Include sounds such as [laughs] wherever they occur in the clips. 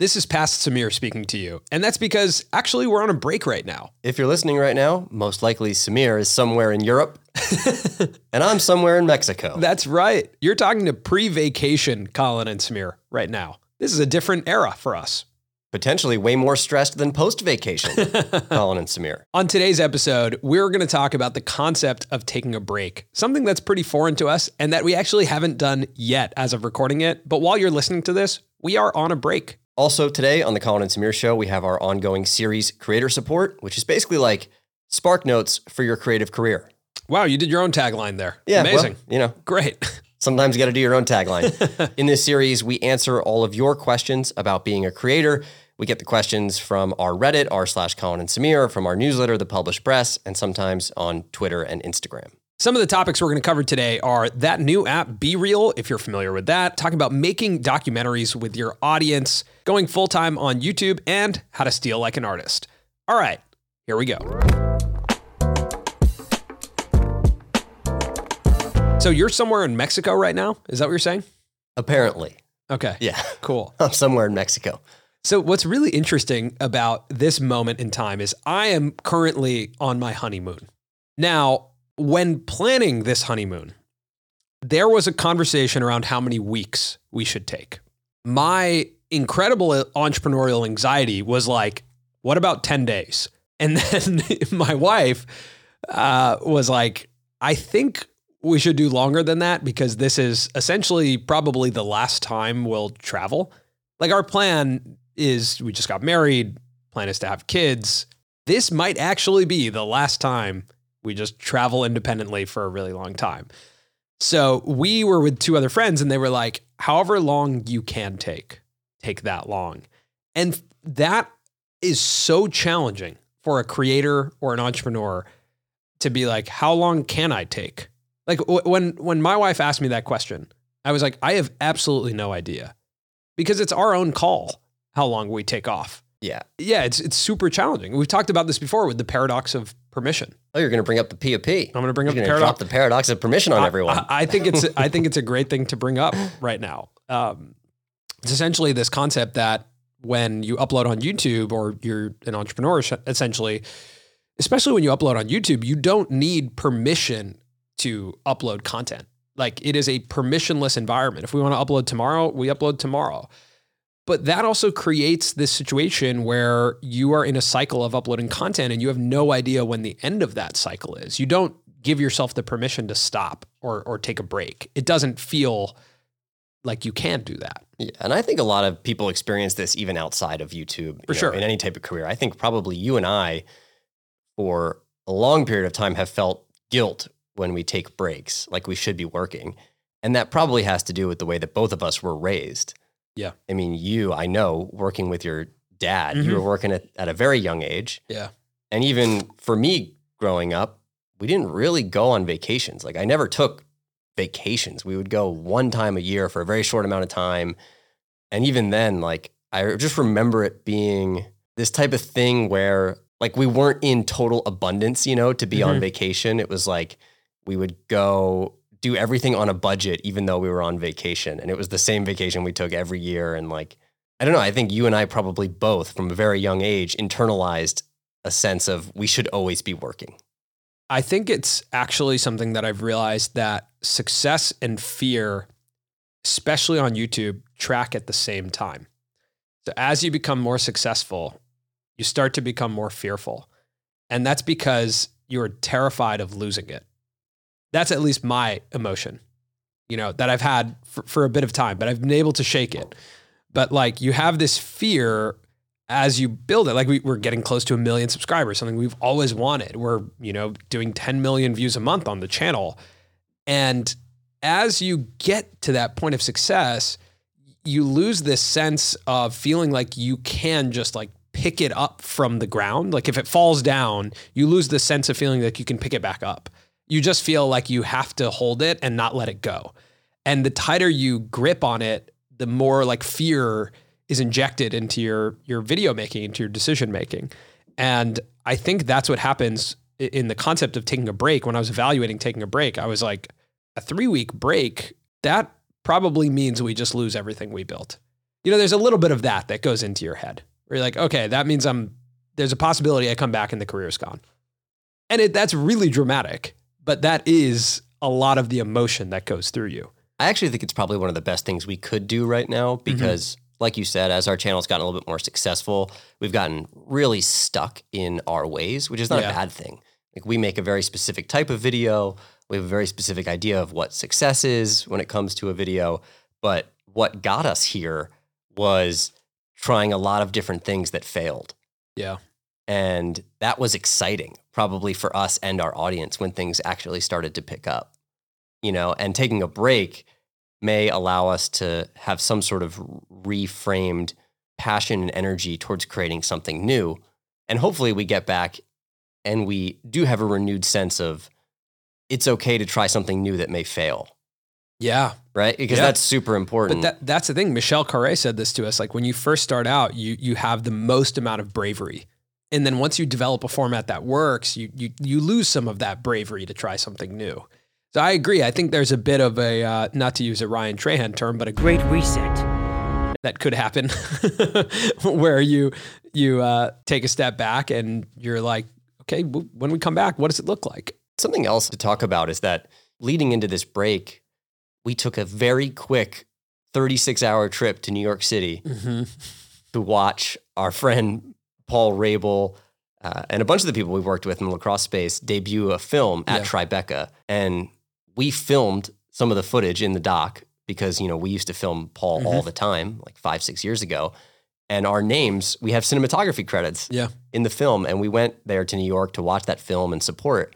This is past Samir speaking to you. And that's because actually we're on a break right now. If you're listening right now, most likely Samir is somewhere in Europe [laughs] and I'm somewhere in Mexico. That's right. You're talking to pre vacation Colin and Samir right now. This is a different era for us potentially way more stressed than post vacation, [laughs] Colin and Samir. On today's episode, we're going to talk about the concept of taking a break, something that's pretty foreign to us and that we actually haven't done yet as of recording it. But while you're listening to this, we are on a break. Also, today on the Colin and Samir show, we have our ongoing series Creator Support, which is basically like Spark Notes for your creative career. Wow, you did your own tagline there. Yeah, amazing. Well, you know, great. [laughs] Sometimes you got to do your own tagline. [laughs] In this series, we answer all of your questions about being a creator we get the questions from our Reddit, r slash Colin and Samir, from our newsletter, The Publish Press, and sometimes on Twitter and Instagram. Some of the topics we're going to cover today are that new app, BeReal, if you're familiar with that, talking about making documentaries with your audience, going full time on YouTube, and how to steal like an artist. All right, here we go. So you're somewhere in Mexico right now? Is that what you're saying? Apparently. Okay. Yeah. Cool. [laughs] I'm somewhere in Mexico. So, what's really interesting about this moment in time is I am currently on my honeymoon. Now, when planning this honeymoon, there was a conversation around how many weeks we should take. My incredible entrepreneurial anxiety was like, what about 10 days? And [laughs] then my wife uh, was like, I think we should do longer than that because this is essentially probably the last time we'll travel. Like our plan is we just got married, plan is to have kids. This might actually be the last time we just travel independently for a really long time. So we were with two other friends and they were like, however long you can take, take that long. And that is so challenging for a creator or an entrepreneur to be like, how long can I take? Like when when my wife asked me that question, I was like, I have absolutely no idea because it's our own call how long we take off. Yeah. Yeah, it's it's super challenging. We've talked about this before with the paradox of permission. Oh, you're going to bring up the POP. I'm going to bring you're up the paradox. Drop the paradox of permission on I, everyone. I, I, think it's I think it's a great thing to bring up right now. Um, it's essentially this concept that when you upload on YouTube or you're an entrepreneur, essentially, especially when you upload on YouTube, you don't need permission to upload content. Like it is a permissionless environment. If we want to upload tomorrow, we upload tomorrow. But that also creates this situation where you are in a cycle of uploading content and you have no idea when the end of that cycle is. You don't give yourself the permission to stop or or take a break. It doesn't feel like you can do that. Yeah, and I think a lot of people experience this even outside of YouTube. For sure. in any type of career. I think probably you and I, for a long period of time, have felt guilt when we take breaks, like we should be working. And that probably has to do with the way that both of us were raised. Yeah. I mean, you, I know, working with your dad, mm-hmm. you were working at, at a very young age. Yeah. And even for me growing up, we didn't really go on vacations. Like I never took vacations. We would go one time a year for a very short amount of time. And even then, like I just remember it being this type of thing where like we weren't in total abundance, you know, to be mm-hmm. on vacation. It was like we would go do everything on a budget, even though we were on vacation. And it was the same vacation we took every year. And like, I don't know, I think you and I probably both from a very young age internalized a sense of we should always be working. I think it's actually something that I've realized that success and fear, especially on YouTube, track at the same time. So as you become more successful, you start to become more fearful. And that's because you're terrified of losing it. That's at least my emotion, you know, that I've had for, for a bit of time, but I've been able to shake it. But like you have this fear as you build it, like we, we're getting close to a million subscribers, something we've always wanted. We're, you know, doing 10 million views a month on the channel. And as you get to that point of success, you lose this sense of feeling like you can just like pick it up from the ground. Like if it falls down, you lose the sense of feeling like you can pick it back up. You just feel like you have to hold it and not let it go. And the tighter you grip on it, the more like fear is injected into your your video making, into your decision making. And I think that's what happens in the concept of taking a break. When I was evaluating taking a break, I was like, a three week break, that probably means we just lose everything we built. You know, there's a little bit of that that goes into your head. Where you're like, okay, that means I'm there's a possibility I come back and the career's gone. And it, that's really dramatic, but that is a lot of the emotion that goes through you. I actually think it's probably one of the best things we could do right now mm-hmm. because like you said, as our channel's gotten a little bit more successful, we've gotten really stuck in our ways, which is not Yeah. a bad thing. Like we make a very specific type of video. We have a very specific idea of what success is when it comes to a video. But what got us here was trying a lot of different things that failed. Yeah. And that was exciting, probably for us and our audience when things actually started to pick up. You know, and taking a break may allow us to have some sort of reframed passion and energy towards creating something new. And hopefully we get back and we do have a renewed sense of it's okay to try something new that may fail, Yeah. right? Because Yeah. that's super important. But that, that's the thing. Michelle Khare said this to us. Like when you first start out, you you have the most amount of bravery. And then once you develop a format that works, you you you lose some of that bravery to try something new. So I agree. I think there's a bit of a uh, not to use a Ryan Trahan term, but a Great Reset. that could happen [laughs] where you you uh, take a step back and you're like, okay, w- when we come back, what does it look like? Something else to talk about is that leading into this break, we took a very quick 36 hour trip to New York City Mm-hmm. to watch our friend Paul Rabil uh, and a bunch of the people we've worked with in the lacrosse space debut a film at Yeah. Tribeca. And we filmed some of the footage in the doc because, you know, we used to film Paul all the time, like five, six years ago. And our names, we have cinematography credits Yeah. in the film. And we went there to New York to watch that film and support.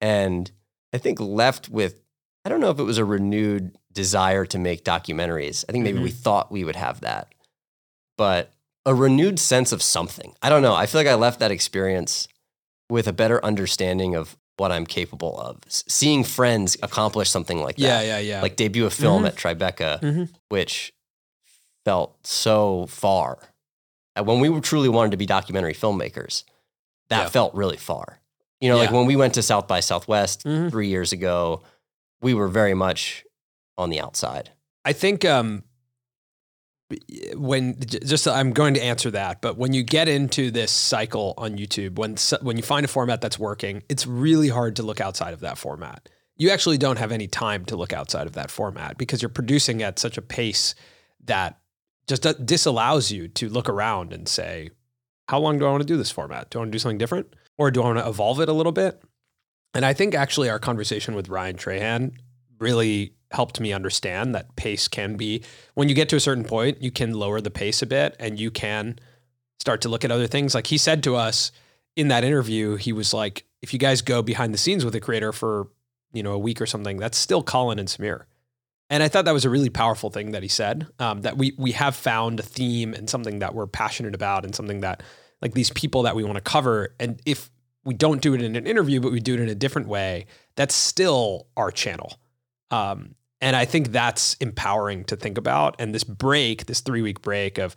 And I think left with, I don't know if it was a renewed desire to make documentaries. I think maybe we thought we would have that, but a renewed sense of something. I don't know. I feel like I left that experience with a better understanding of what I'm capable of. S- Seeing friends accomplish something like that, yeah, yeah. Yeah. Like debut a film Mhm. at Tribeca, Mhm. which felt so far. And when we were truly wanted to be documentary filmmakers, that Yeah. felt really far. You know, like when we went to South by Southwest Mhm. three years ago, we were very much on the outside. I think um, when just I'm going to answer that, but when you get into this cycle on YouTube, when when you find a format that's working, it's really hard to look outside of that format. You actually don't have any time to look outside of that format because you're producing at such a pace that just disallows you to look around and say, how long do I want to do this format? Do I want to do something different, or do I want to evolve it a little bit? And I think actually our conversation with Ryan Trahan really helped me understand that pace can be when you get to a certain point, you can lower the pace a bit and you can start to look at other things. Like he said to us in that interview, he was like, if you guys go behind the scenes with a creator for, you know, a week or something, that's still Colin and Samir. And I thought that was a really powerful thing that he said. Um, that we we have found a theme and something that we're passionate about and something that like these people that we want to cover. And if we don't do it in an interview, but we do it in a different way, that's still our channel. Um, and I think that's empowering to think about. And this break, this three week break of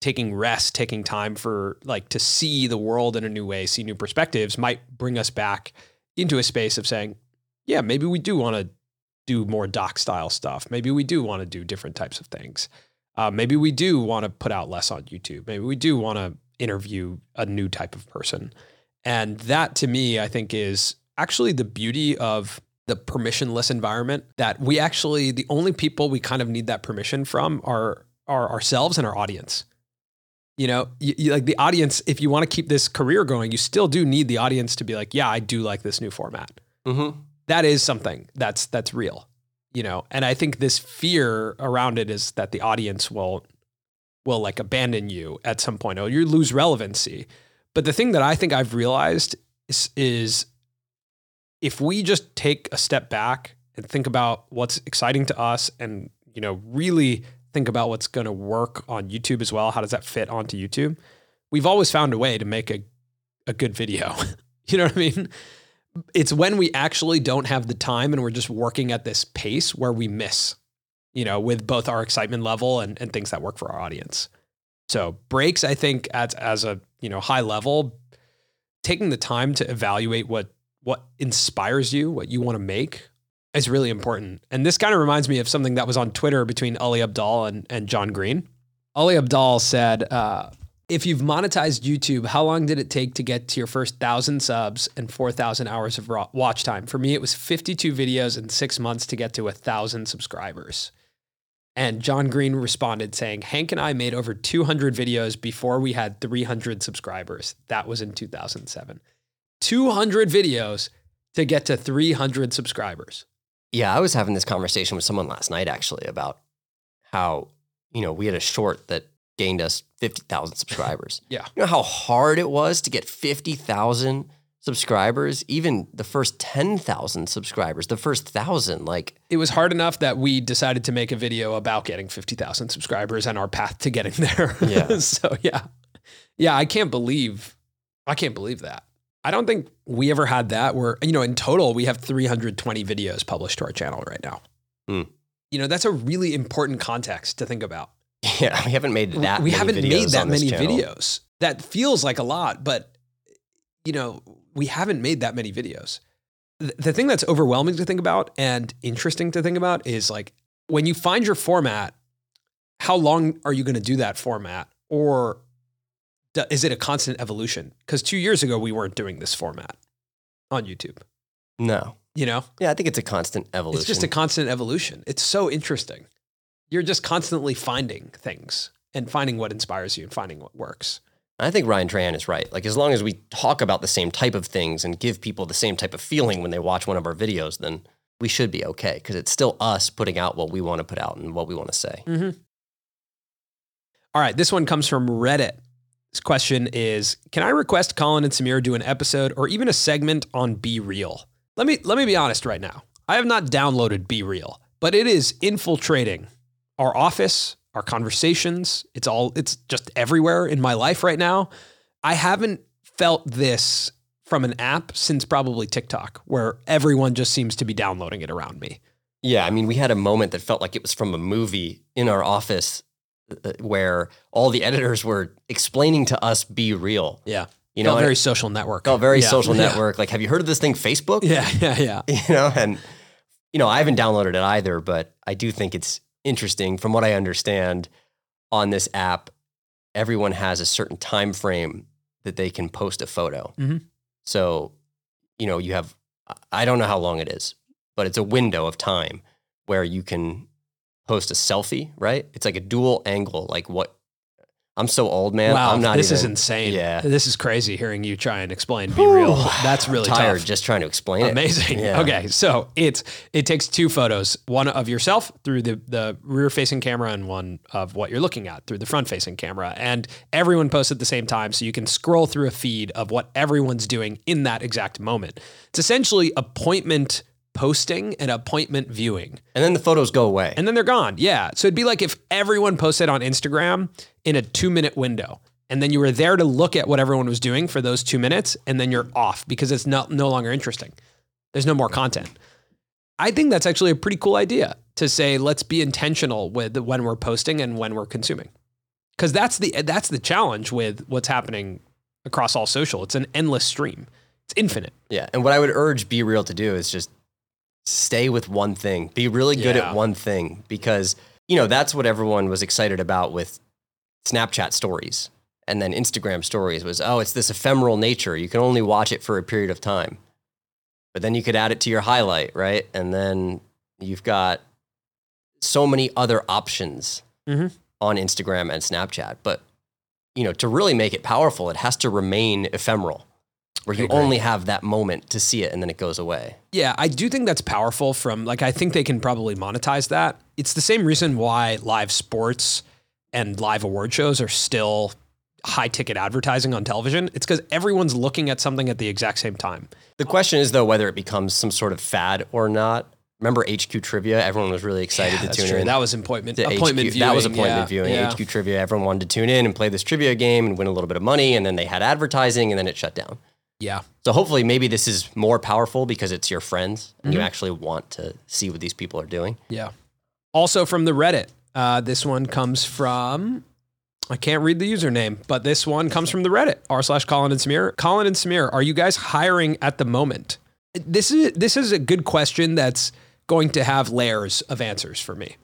taking rest, taking time for like to see the world in a new way, see new perspectives, might bring us back into a space of saying, yeah, maybe we do want to do more doc style stuff. Maybe we do want to do different types of things. Uh, maybe we do want to put out less on YouTube. Maybe we do want to interview a new type of person. And that to me, I think is actually the beauty of the permissionless environment that we actually, the only people we kind of need that permission from are, are ourselves and our audience. You know, you, you- like the audience, if you want to keep this career going, you still do need the audience to be like, yeah, I do like this new format Mm-hmm. that is something that's that's real you know and i think this fear around it is that the audience will will like abandon you at some point or you lose relevancy. But the thing that I think I've realized is, is if we just take a step back and think about what's exciting to us and you know really think about what's going to work on YouTube as well, how does that fit onto YouTube? We've always found a way to make a a good video. [laughs] you know what I mean? It's when we actually don't have the time and we're just working at this pace where we miss, you know, with both our excitement level and, and things that work for our audience. So breaks, I think, at as a you know high level, taking the time to evaluate what what inspires you, what you want to make, is really important. And this kind of reminds me of something that was on Twitter between Ali Abdaal and, and John Green. Ali Abdaal said, uh, if you've monetized YouTube, how long did it take to get to your first thousand subs and 4,000 hours of watch time? For me, it was 52 videos and six months to get to a thousand subscribers. And John Green responded saying, Hank and I made over 200 videos before we had 300 subscribers. That was in 2007. 200 videos to get to 300 subscribers. Yeah, I was having this conversation with someone last night actually about how, you know, we had a short that gained us 50,000 subscribers. [laughs] yeah. You know how hard it was to get 50,000 subscribers, even the first 10,000 subscribers, the first 1,000 like it was hard enough that we decided to make a video about getting 50,000 subscribers and our path to getting [laughs] there. Yeah. so yeah. Yeah, I can't believe I can't believe that. I don't think we ever had that where you know in total we have 320 videos published to our channel right now. Mm. You know, that's a really important context to think about. [laughs] Yeah, we haven't made that. We haven't made that many channel. videos. That feels like a lot, but you know, we haven't made that many videos. The, the thing that's overwhelming to think about and interesting to think about is like when you find your format, how long are you going to do that format, or is it a constant evolution? Because two years ago we weren't doing this format on YouTube. No. You know? Yeah, I think it's a constant evolution. It's just a constant evolution. It's so interesting you're just constantly finding things and finding what inspires you and finding what works. I think Ryan Trahan is right. Like as long as we talk about the same type of things and give people the same type of feeling when they watch one of our videos, then we should be okay because it's still us putting out what we want to put out and what we want to say. Mm-hmm. All right, this one comes from Reddit. This question is: Can I request Colin and Samir do an episode or even a segment on BeReal? Let me let me be honest right now. I have not downloaded BeReal, but it is infiltrating our office, our conversations. It's all, it's just everywhere in my life right now. I haven't felt this from an app since probably TikTok, where everyone just seems to be downloading it around me. Yeah. I mean, we had a moment that felt like it was from a movie in our office where all the editors were explaining to us BeReal. Yeah. You know, very social network. Oh, very yeah. social [laughs] network. Yeah. Like, have you heard of this thing, Facebook? Yeah, [laughs] yeah, yeah. [laughs] You know, and you know, I haven't downloaded it either, but I do think it's interesting from what I understand on this app, everyone has a certain time frame that they can post a photo. Mm-hmm. So, you know, you have I don't know how long it is, but it's a window of time where you can post a selfie, right? It's like a dual angle, like what I'm so old, man. Wow, I'm not this even, is insane. Yeah, this is crazy. Hearing you try and explain BeReal, that's really I'm tired tough. just trying to explain. Amazing. Yeah. Okay, so it's it takes two photos, one of yourself through the the rear facing camera, and one of what you're looking at through the front facing camera, and everyone posts at the same time, so you can scroll through a feed of what everyone's doing in that exact moment. It's essentially appointment posting and appointment viewing. And then the photos go away. And then they're gone. Yeah. So it'd be like if everyone posted on Instagram in a two minute window. And then you were there to look at what everyone was doing for those two minutes, and then you're off because it's not no longer interesting. There's no more content. I think that's actually a pretty cool idea to say let's be intentional with when we're posting and when we're consuming. Because that's the that's the challenge with what's happening across all social. It's an endless stream. It's infinite. Yeah. And what I would urge BeReal to do is just stay with one thing. Be really good Yeah. at one thing because, you know, that's what everyone was excited about with Snapchat stories. And then Instagram stories was, oh, it's this ephemeral nature. You can only watch it for a period of time. But then you could add it to your highlight, right? And then you've got so many other options Mhm. on Instagram and Snapchat. But, you know, to really make it powerful, it has to remain ephemeral where you only have that moment to see it and then it goes away. Yeah, I do think that's powerful from like I think they can probably monetize that. It's the same reason why live sports and live award shows are still high ticket advertising on television, it's because everyone's looking at something at the exact same time. The question is though whether it becomes some sort of fad or not. Remember HQ trivia? Everyone was really excited to tune true. in. That was appointment appointment HQ. viewing. That was appointment yeah, viewing. yeah. HQ trivia. Everyone wanted to tune in and play this trivia game and win a little bit of money, and then they had advertising, and then it shut down. Yeah. So hopefully, maybe this is more powerful because it's your friends and you Mm-hmm. actually want to see what these people are doing. Yeah. Also from the Reddit. Uh, this one comes from I can't read the username, but this one comes from the Reddit r slash Colin and Samir. Colin and Samir, are you guys hiring at the moment? This is this is a good question that's going to have layers of answers for me.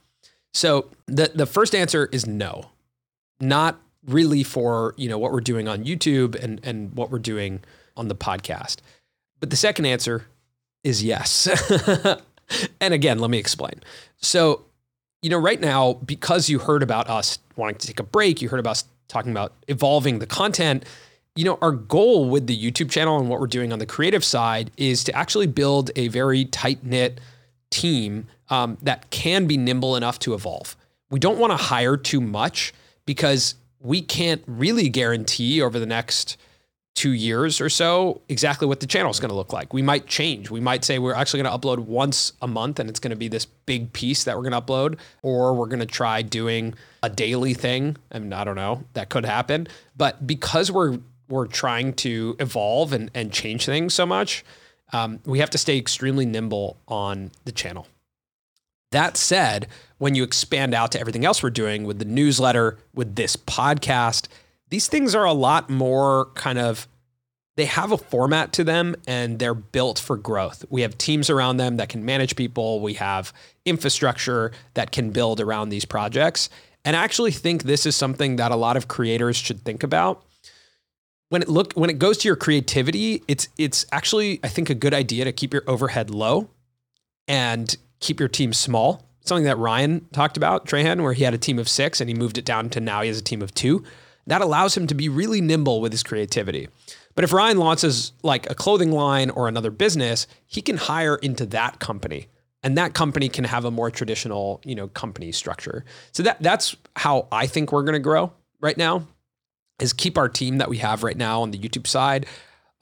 So the the first answer is no, not really for you know what we're doing on YouTube and and what we're doing on the podcast. But the second answer is yes. [laughs] and again, let me explain. So, you know, right now, because you heard about us wanting to take a break, you heard about us talking about evolving the content. You know, our goal with the YouTube channel and what we're doing on the creative side is to actually build a very tight knit team um, that can be nimble enough to evolve. We don't want to hire too much because we can't really guarantee over the next two years or so exactly what the channel is going to look like. We might change. We might say we're actually going to upload once a month and it's going to be this big piece that we're going to upload, or we're going to try doing a daily thing. I mean, I don't know. That could happen. But because we're we're trying to evolve and, and change things so much, um, we have to stay extremely nimble on the channel. That said, when you expand out to everything else we're doing with the newsletter, with this podcast, these things are a lot more kind of they have a format to them and they're built for growth. We have teams around them that can manage people, we have infrastructure that can build around these projects. And I actually think this is something that a lot of creators should think about. When it look when it goes to your creativity, it's it's actually I think a good idea to keep your overhead low and keep your team small. Something that Ryan talked about, Trahan, where he had a team of six and he moved it down to now he has a team of two. That allows him to be really nimble with his creativity. But if Ryan launches like a clothing line or another business, he can hire into that company. And that company can have a more traditional, you know, company structure. So that that's how I think we're gonna grow right now is keep our team that we have right now on the YouTube side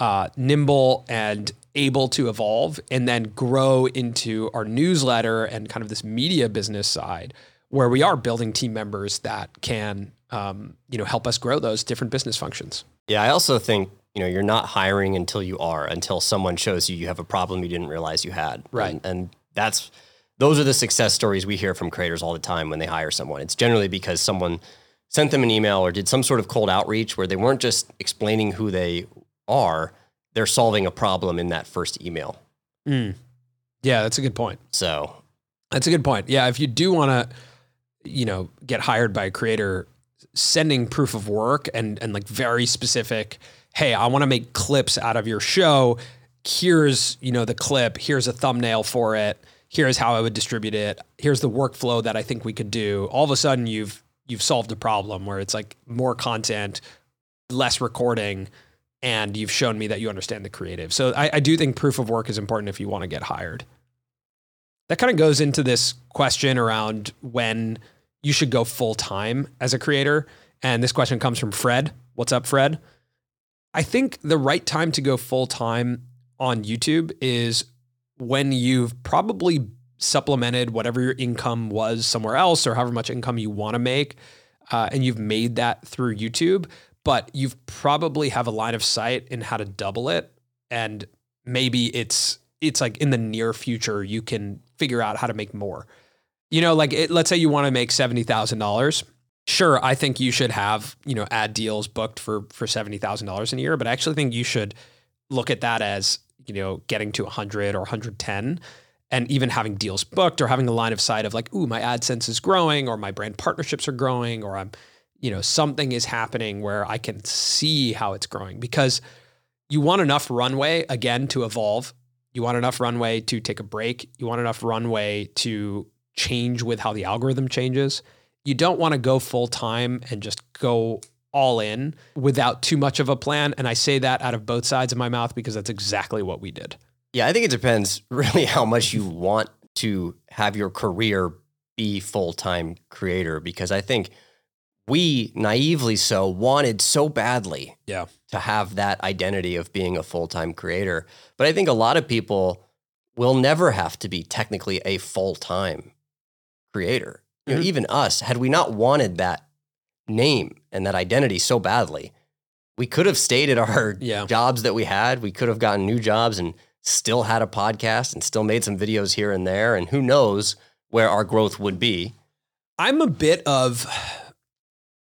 uh, nimble and able to evolve and then grow into our newsletter and kind of this media business side where we are building team members that can um, you know help us grow those different business functions Yeah, I also think you know you're not hiring until you are until someone shows you you have a problem you didn't realize you had. Right. and, and that's those are the success stories we hear from creators all the time when they hire someone. It's generally because someone sent them an email or did some sort of cold outreach where they weren't just explaining who they are; they're solving a problem in that first email. yeah that's a good point So That's a good point. Yeah, if you do want to, you know, get hired by a creator, sending proof of work and and like very specific, hey, I want to make clips out of your show. Here's, you know, the clip, here's a thumbnail for it. Here's how I would distribute it. Here's the workflow that I think we could do. All of a sudden you've you've solved a problem where it's like more content, less recording, and you've shown me that you understand the creative. So I, I do think proof of work is important if you want to get hired that kind of goes into this question around when you should go full time as a creator. And this question comes from Fred. What's up, Fred? I think the right time to go full time on YouTube is when you've probably supplemented whatever your income was somewhere else or however much income you want to make. Uh, and you've made that through YouTube, but you've probably have a line of sight in how to double it. And maybe it's it's like in the near future you can figure out how to make more. You know, like it, let's say you want to make seventy thousand dollars. Sure, I think you should have you know ad deals booked for for seventy thousand dollars in a year, but I actually think you should look at that as you know getting to hundred or one hundred ten, and even having deals booked or having a line of sight of like, ooh, my AdSense is growing, or my brand partnerships are growing, or I'm you know something is happening where I can see how it's growing because you want enough runway again to evolve you want enough runway to take a break. You want enough runway to change with how the algorithm changes. You don't want to go full time and just go all in without too much of a plan. And I say that out of both sides of my mouth because that's exactly what we did. Yeah, I think it depends [laughs] really how much you want to have your career be full time creator because I think we naively so wanted so badly Yeah. to have that identity of being a full time creator. But I think a lot of people will never have to be technically a full time creator. You know, Mhm. even us, had we not wanted that name and that identity so badly, we could have stayed at our Yeah. jobs that we had. We could have gotten new jobs and still had a podcast and still made some videos here and there. And who knows where our growth would be. I'm a bit of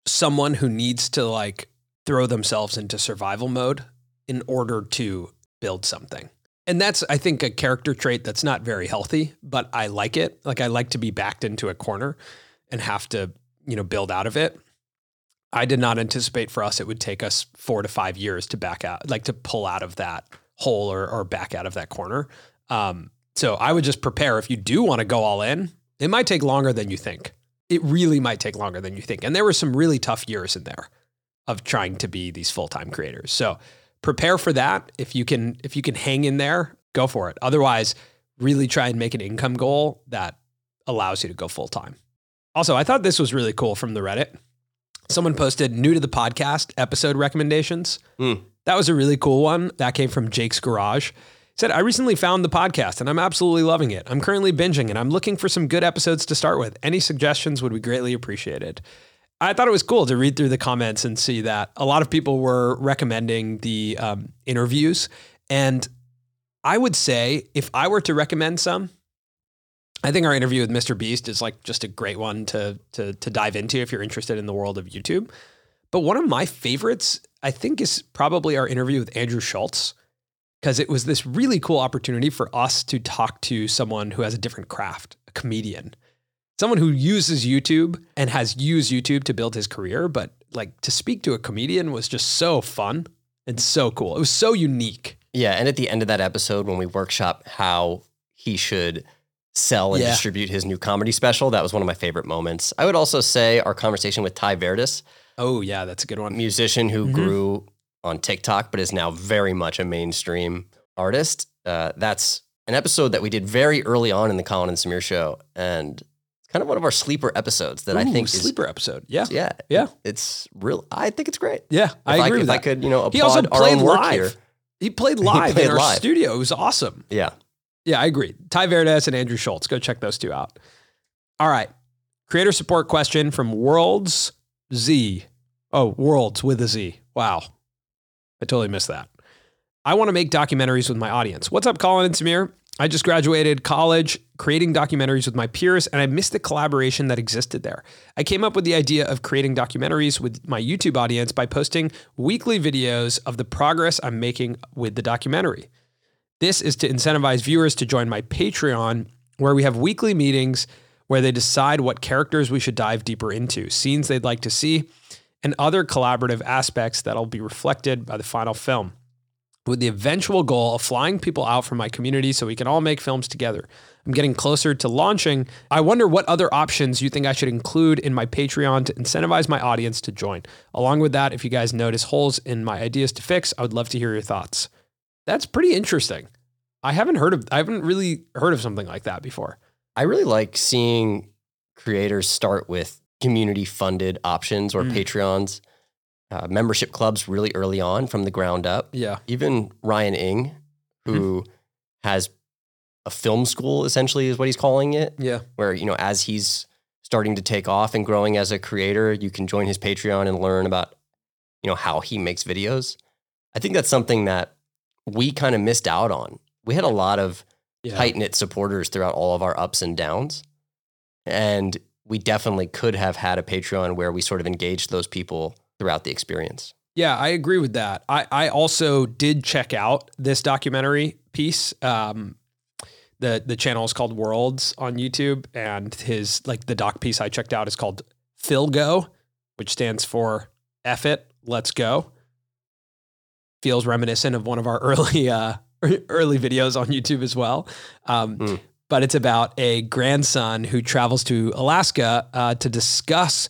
someone who needs to like throw themselves into survival mode in order to build something. And that's, I think, a character trait that's not very healthy, but I like it. Like, I like to be backed into a corner and have to, you know, build out of it. I did not anticipate for us it would take us four to five years to back out, like to pull out of that hole or, or back out of that corner. Um, so I would just prepare if you do want to go all in, it might take longer than you think. It really might take longer than you think. And there were some really tough years in there of trying to be these full-time creators. So prepare for that. If you can if you can hang in there, go for it. Otherwise, really try and make an income goal that allows you to go full-time. Also, I thought this was really cool from the Reddit. Someone posted new to the podcast episode recommendations. Hmm. That was a really cool one. That came from Jake's Garage. He said, I recently found the podcast and I'm absolutely loving it. I'm currently binging and I'm looking for some good episodes to start with. Any suggestions would be greatly appreciated. I thought it was cool to read through the comments and see that a lot of people were recommending the um, interviews. And I would say if I were to recommend some, I think our interview with Mr. Beast is like just a great one to, to, to dive into if you're interested in the world of YouTube. But one of my favorites, I think, is probably our interview with Andrew Schulz because it was this really cool opportunity for us to talk to someone who has a different craft, a comedian, someone who uses YouTube and has used YouTube to build his career. But like to speak to a comedian was just so fun and so cool. It was so unique. Yeah, and at the end of that episode, when we workshop how he should sell and Yeah. distribute his new comedy special, that was one of my favorite moments. I would also say our conversation with Tai Verdes, Oh, yeah, that's a good one. musician who Mhm. grew on TikTok but is now very much a mainstream artist. Uh, that's an episode that we did very early on in the Colin and Samir show, and kind of one of our sleeper episodes that I Ooh, think is sleeper episode. Yeah. yeah Yeah. it's real. I think it's great. Yeah. I If agree if with I that. could, you know, applaud he also our played live. here. He played [laughs] live played in our live. studio. It was awesome. Yeah. Yeah, I agree. Tai Verdes and Andrew Schulz. Go check those two out. All right. Creator support question from Worlds Z. Oh, Worlds with a Z. Wow. I totally missed that. I want to make documentaries with my audience. What's up, Colin and Samir? I just graduated college creating documentaries with my peers, and I missed the collaboration that existed there. I came up with the idea of creating documentaries with my YouTube audience by posting weekly videos of the progress I'm making with the documentary. This is to incentivize viewers to join my Patreon, where we have weekly meetings where they decide what characters we should dive deeper into, scenes they'd like to see, and other collaborative aspects that'll be reflected by the final film. With the eventual goal of flying people out from my community so we can all make films together. I'm getting closer to launching. I wonder what other options you think I should include in my Patreon to incentivize my audience to join. Along with that, if you guys notice holes in my ideas to fix, I would love to hear your thoughts. That's pretty interesting. I haven't heard of I haven't really heard of something like that before. I really like seeing creators start with community funded options or Mm. Patreons, uh, membership clubs really early on from the ground up. Yeah. Even Ryan Ing, who has a film school essentially is what he's calling it, Yeah. where, you know, as he's starting to take off and growing as a creator, you can join his Patreon and learn about, you know, how he makes videos. I think that's something that we kind of missed out on. We had a lot of Yeah. tight knit supporters throughout all of our ups and downs. And we definitely could have had a Patreon where we sort of engaged those people throughout the experience. Yeah, I agree with that. I, I also did check out this documentary piece. Um, the the channel is called Worlds on YouTube, and his like the doc piece I checked out is called Philgo, which stands for F it, let's go. Feels reminiscent of one of our [laughs] early uh, early videos on YouTube as well. Um, Mm. But it's about a grandson who travels to Alaska uh, to discuss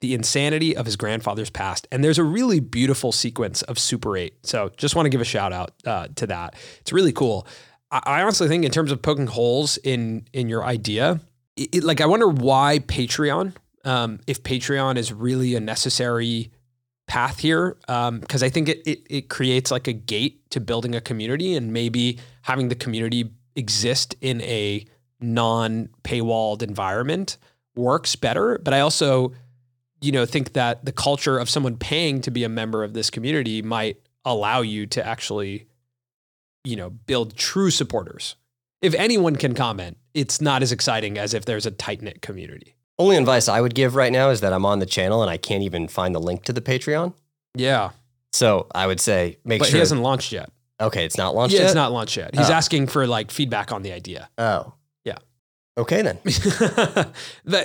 the insanity of his grandfather's past. And there's a really beautiful sequence of Super 8. So just want to give a shout out uh, to that. It's really cool. I, honestly think in terms of poking holes in in your idea, it, it- like I wonder why Patreon. um, if Patreon is really a necessary path here, because I think it, it it creates like a gate to building a community, and maybe having the community exist in a non paywalled environment works better. But I also, you know, think that the culture of someone paying to be a member of this community might allow you to actually, you know, build true supporters. If anyone can comment, it's not as exciting as if there's a tight knit community. Only advice I would give right now is that I'm on the channel and I can't even find the link to the Patreon. Yeah, So I would say make but sure. he hasn't launched yet. okay, it's not launched Yeah, yet. it's not launched yet. He's Oh. asking for like feedback on the idea. Oh. Okay then. [laughs]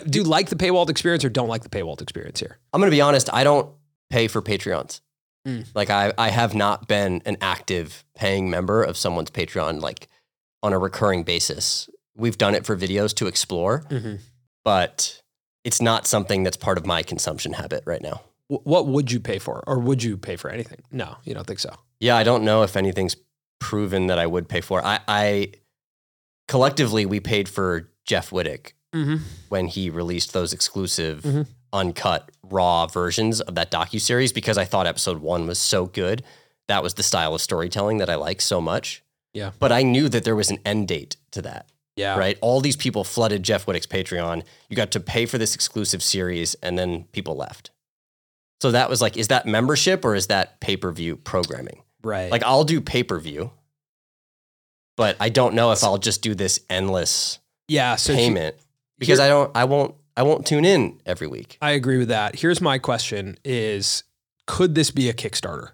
do you like the paywalled experience or don't like the paywalled experience here? I'm gonna be honest. I don't pay for Patreons. Mm. Like I, I have not been an active paying member of someone's Patreon like on a recurring basis. We've done it for videos to explore, Mm-hmm. but it's not something that's part of my consumption habit right now. What would you pay for, or would you pay for anything? No, you don't think so. Yeah, I don't know if anything's proven that I would pay for. I, I collectively we paid for Jeff Wittek Mm-hmm. when he released those exclusive Mhm. uncut raw versions of that docu-series because I thought episode 1 was so good. That was the style of storytelling that I like so much. Yeah. But I knew that there was an end date to that, Yeah. right? All these people flooded Jeff Wittek's Patreon. You got to pay for this exclusive series and then people left. So that was like is that membership or is that pay-per-view programming? Right. Like I'll do pay-per-view. But I don't know if I'll just do this endless yeah. So he- payment because here- I don't I won't I won't tune in every week. I agree with that. Here's my question: Is could this be a Kickstarter?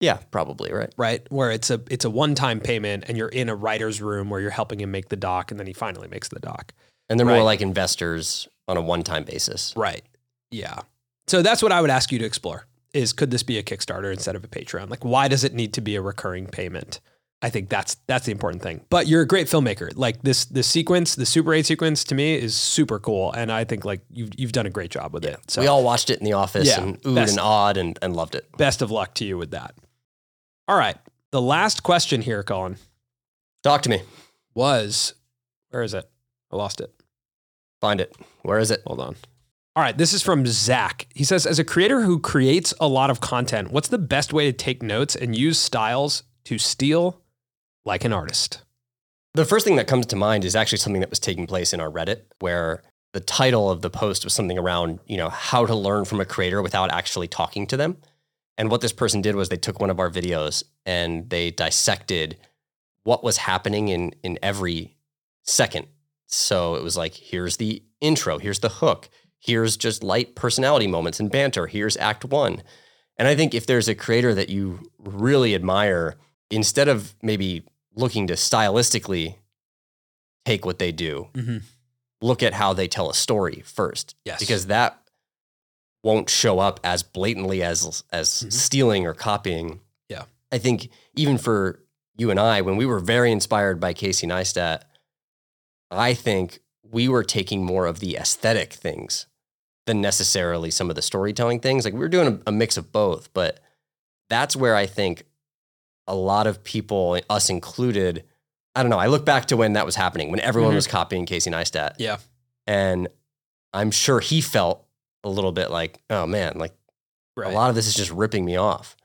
Yeah, probably, right? Right, where it's a it's a one time payment, and you're in a writer's room where you're helping him make the doc, and then he finally makes the doc. And they're Right. more like investors on a one-time basis. Right. Yeah. So that's what I would ask you to explore: is could this be a Kickstarter instead of a Patreon? Like, why does it need to be a recurring payment? I think that's that's the important thing. But you're a great filmmaker. Like this this sequence, the Super 8 sequence to me is super cool. And I think like you've you've done a great job with it. So we all watched it in the office Yeah, and oohed best. and awed and, and loved it. best of luck to you with that. All right. The last question here, Colin, Talk to me. was where is it? I lost it. Find it. Where is it? Hold on. All right. This is from Zach. He says, as a creator who creates a lot of content, what's the best way to take notes and use styles to steal like an artist? The first thing that comes to mind is actually something that was taking place in our Reddit where the title of the post was something around, you know, how to learn from a creator without actually talking to them. And what this person did was they took one of our videos and they dissected what was happening in in every second. So it was like, here's the intro, here's the hook, here's just light personality moments and banter, here's act one. And I think if there's a creator that you really admire, instead of maybe looking to stylistically take what they do, Mm-hmm. look at how they tell a story first. Yes. Because that won't show up as blatantly as as Mhm. stealing or copying. Yeah. I think even for you and I, when we were very inspired by Casey Neistat, I think we were taking more of the aesthetic things than necessarily some of the storytelling things. Like we were doing a, a mix of both, but that's where I think a lot of people, us included, I don't know. I look back to when that was happening, when everyone Mhm. was copying Casey Neistat. Yeah. And I'm sure he felt a little bit like, oh man, like Right. a lot of this is just ripping me off,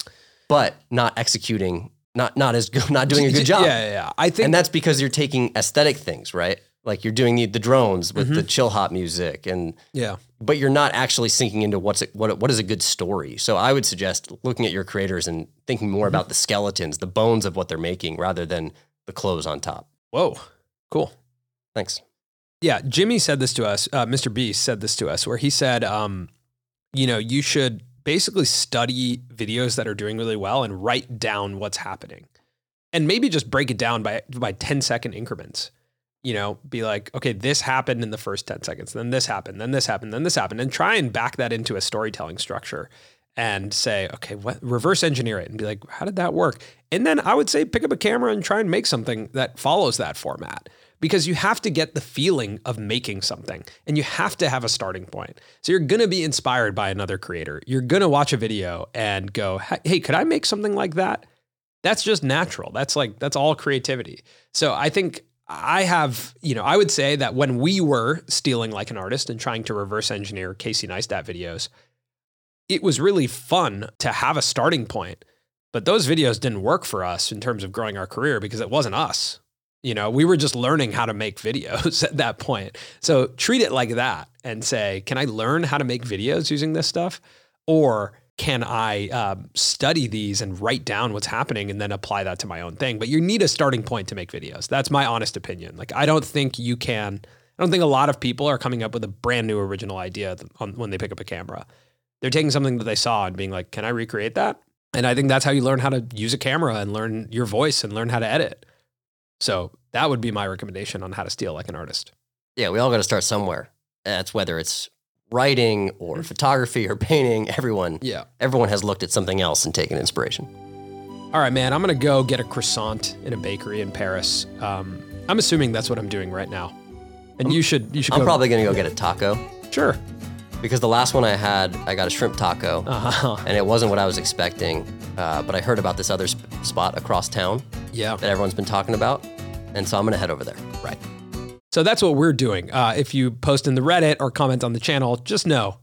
but not executing, not not as [laughs] good, not doing a good job. Yeah, yeah, yeah. I think And that's because you're taking aesthetic things, right? Like you're doing the, the drones with Mm-hmm. the chill hop music, and yeah. But you're not actually sinking into what's it, what what is a good story. So I would suggest looking at your creators and thinking more about the skeletons, the bones of what they're making, rather than the clothes on top. Whoa. Cool. Thanks. Yeah, Jimmy said this to us. Uh, Mr. Beast said this to us, where he said, um, you know, you should basically study videos that are doing really well and write down what's happening, and maybe just break it down by by 10 second increments. You know, be like, okay, this happened in the first 10 seconds, then this happened, then this happened, then this happened, and try and back that into a storytelling structure and say, okay, what reverse engineer it and be like, how did that work? And then I would say pick up a camera and try and make something that follows that format because you have to get the feeling of making something and you have to have a starting point. So you're going to be inspired by another creator. You're going to watch a video and go, "Hey, could I make something like that?" That's just natural. That's like that's all creativity. So I think I have, you know, I would say that when we were stealing like an artist and trying to reverse engineer Casey Neistat videos, it was really fun to have a starting point. But those videos didn't work for us in terms of growing our career because it wasn't us. You know, we were just learning how to make [laughs] videos at that point. So treat it like that and say, can I learn how to make videos using this stuff? Or can I um, study these and write down what's happening and then apply that to my own thing? But you need a starting point to make videos. That's my honest opinion. Like, I don't think you can, I don't think a lot of people are coming up with a brand new original idea on, when they pick up a camera. They're taking something that they saw and being like, can I recreate that? And I think that's how you learn how to use a camera and learn your voice and learn how to edit. So that would be my recommendation on how to steal like an artist. Yeah, we all got to start somewhere. That's whether it's writing or mm-hmm. photography or painting, everyone yeah. everyone has looked at something else and taken inspiration. All right, man, I'm gonna go get a croissant in a bakery in Paris. Um, I'm assuming that's what I'm doing right now. And you should you should. I'm go probably gonna go get a taco. Sure. Because the last one I had, I got a shrimp taco, uh-huh. [laughs] and it wasn't what I was expecting. Uh, but I heard about this other sp- spot across town. Yeah. That everyone's been talking about, and so I'm gonna head over there. Right. So that's what we're doing. Uh, if you post in the Reddit or comment on the channel, just know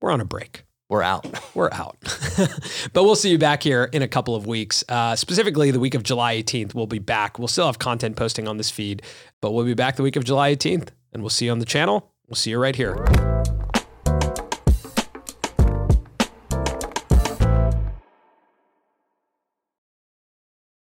we're on a break. We're out. We're out. [laughs] but we'll see you back here in a couple of weeks. Uh, specifically, the week of July 18th, we'll be back. We'll still have content posting on this feed, but we'll be back the week of July 18th, and we'll see you on the channel. We'll see you right here.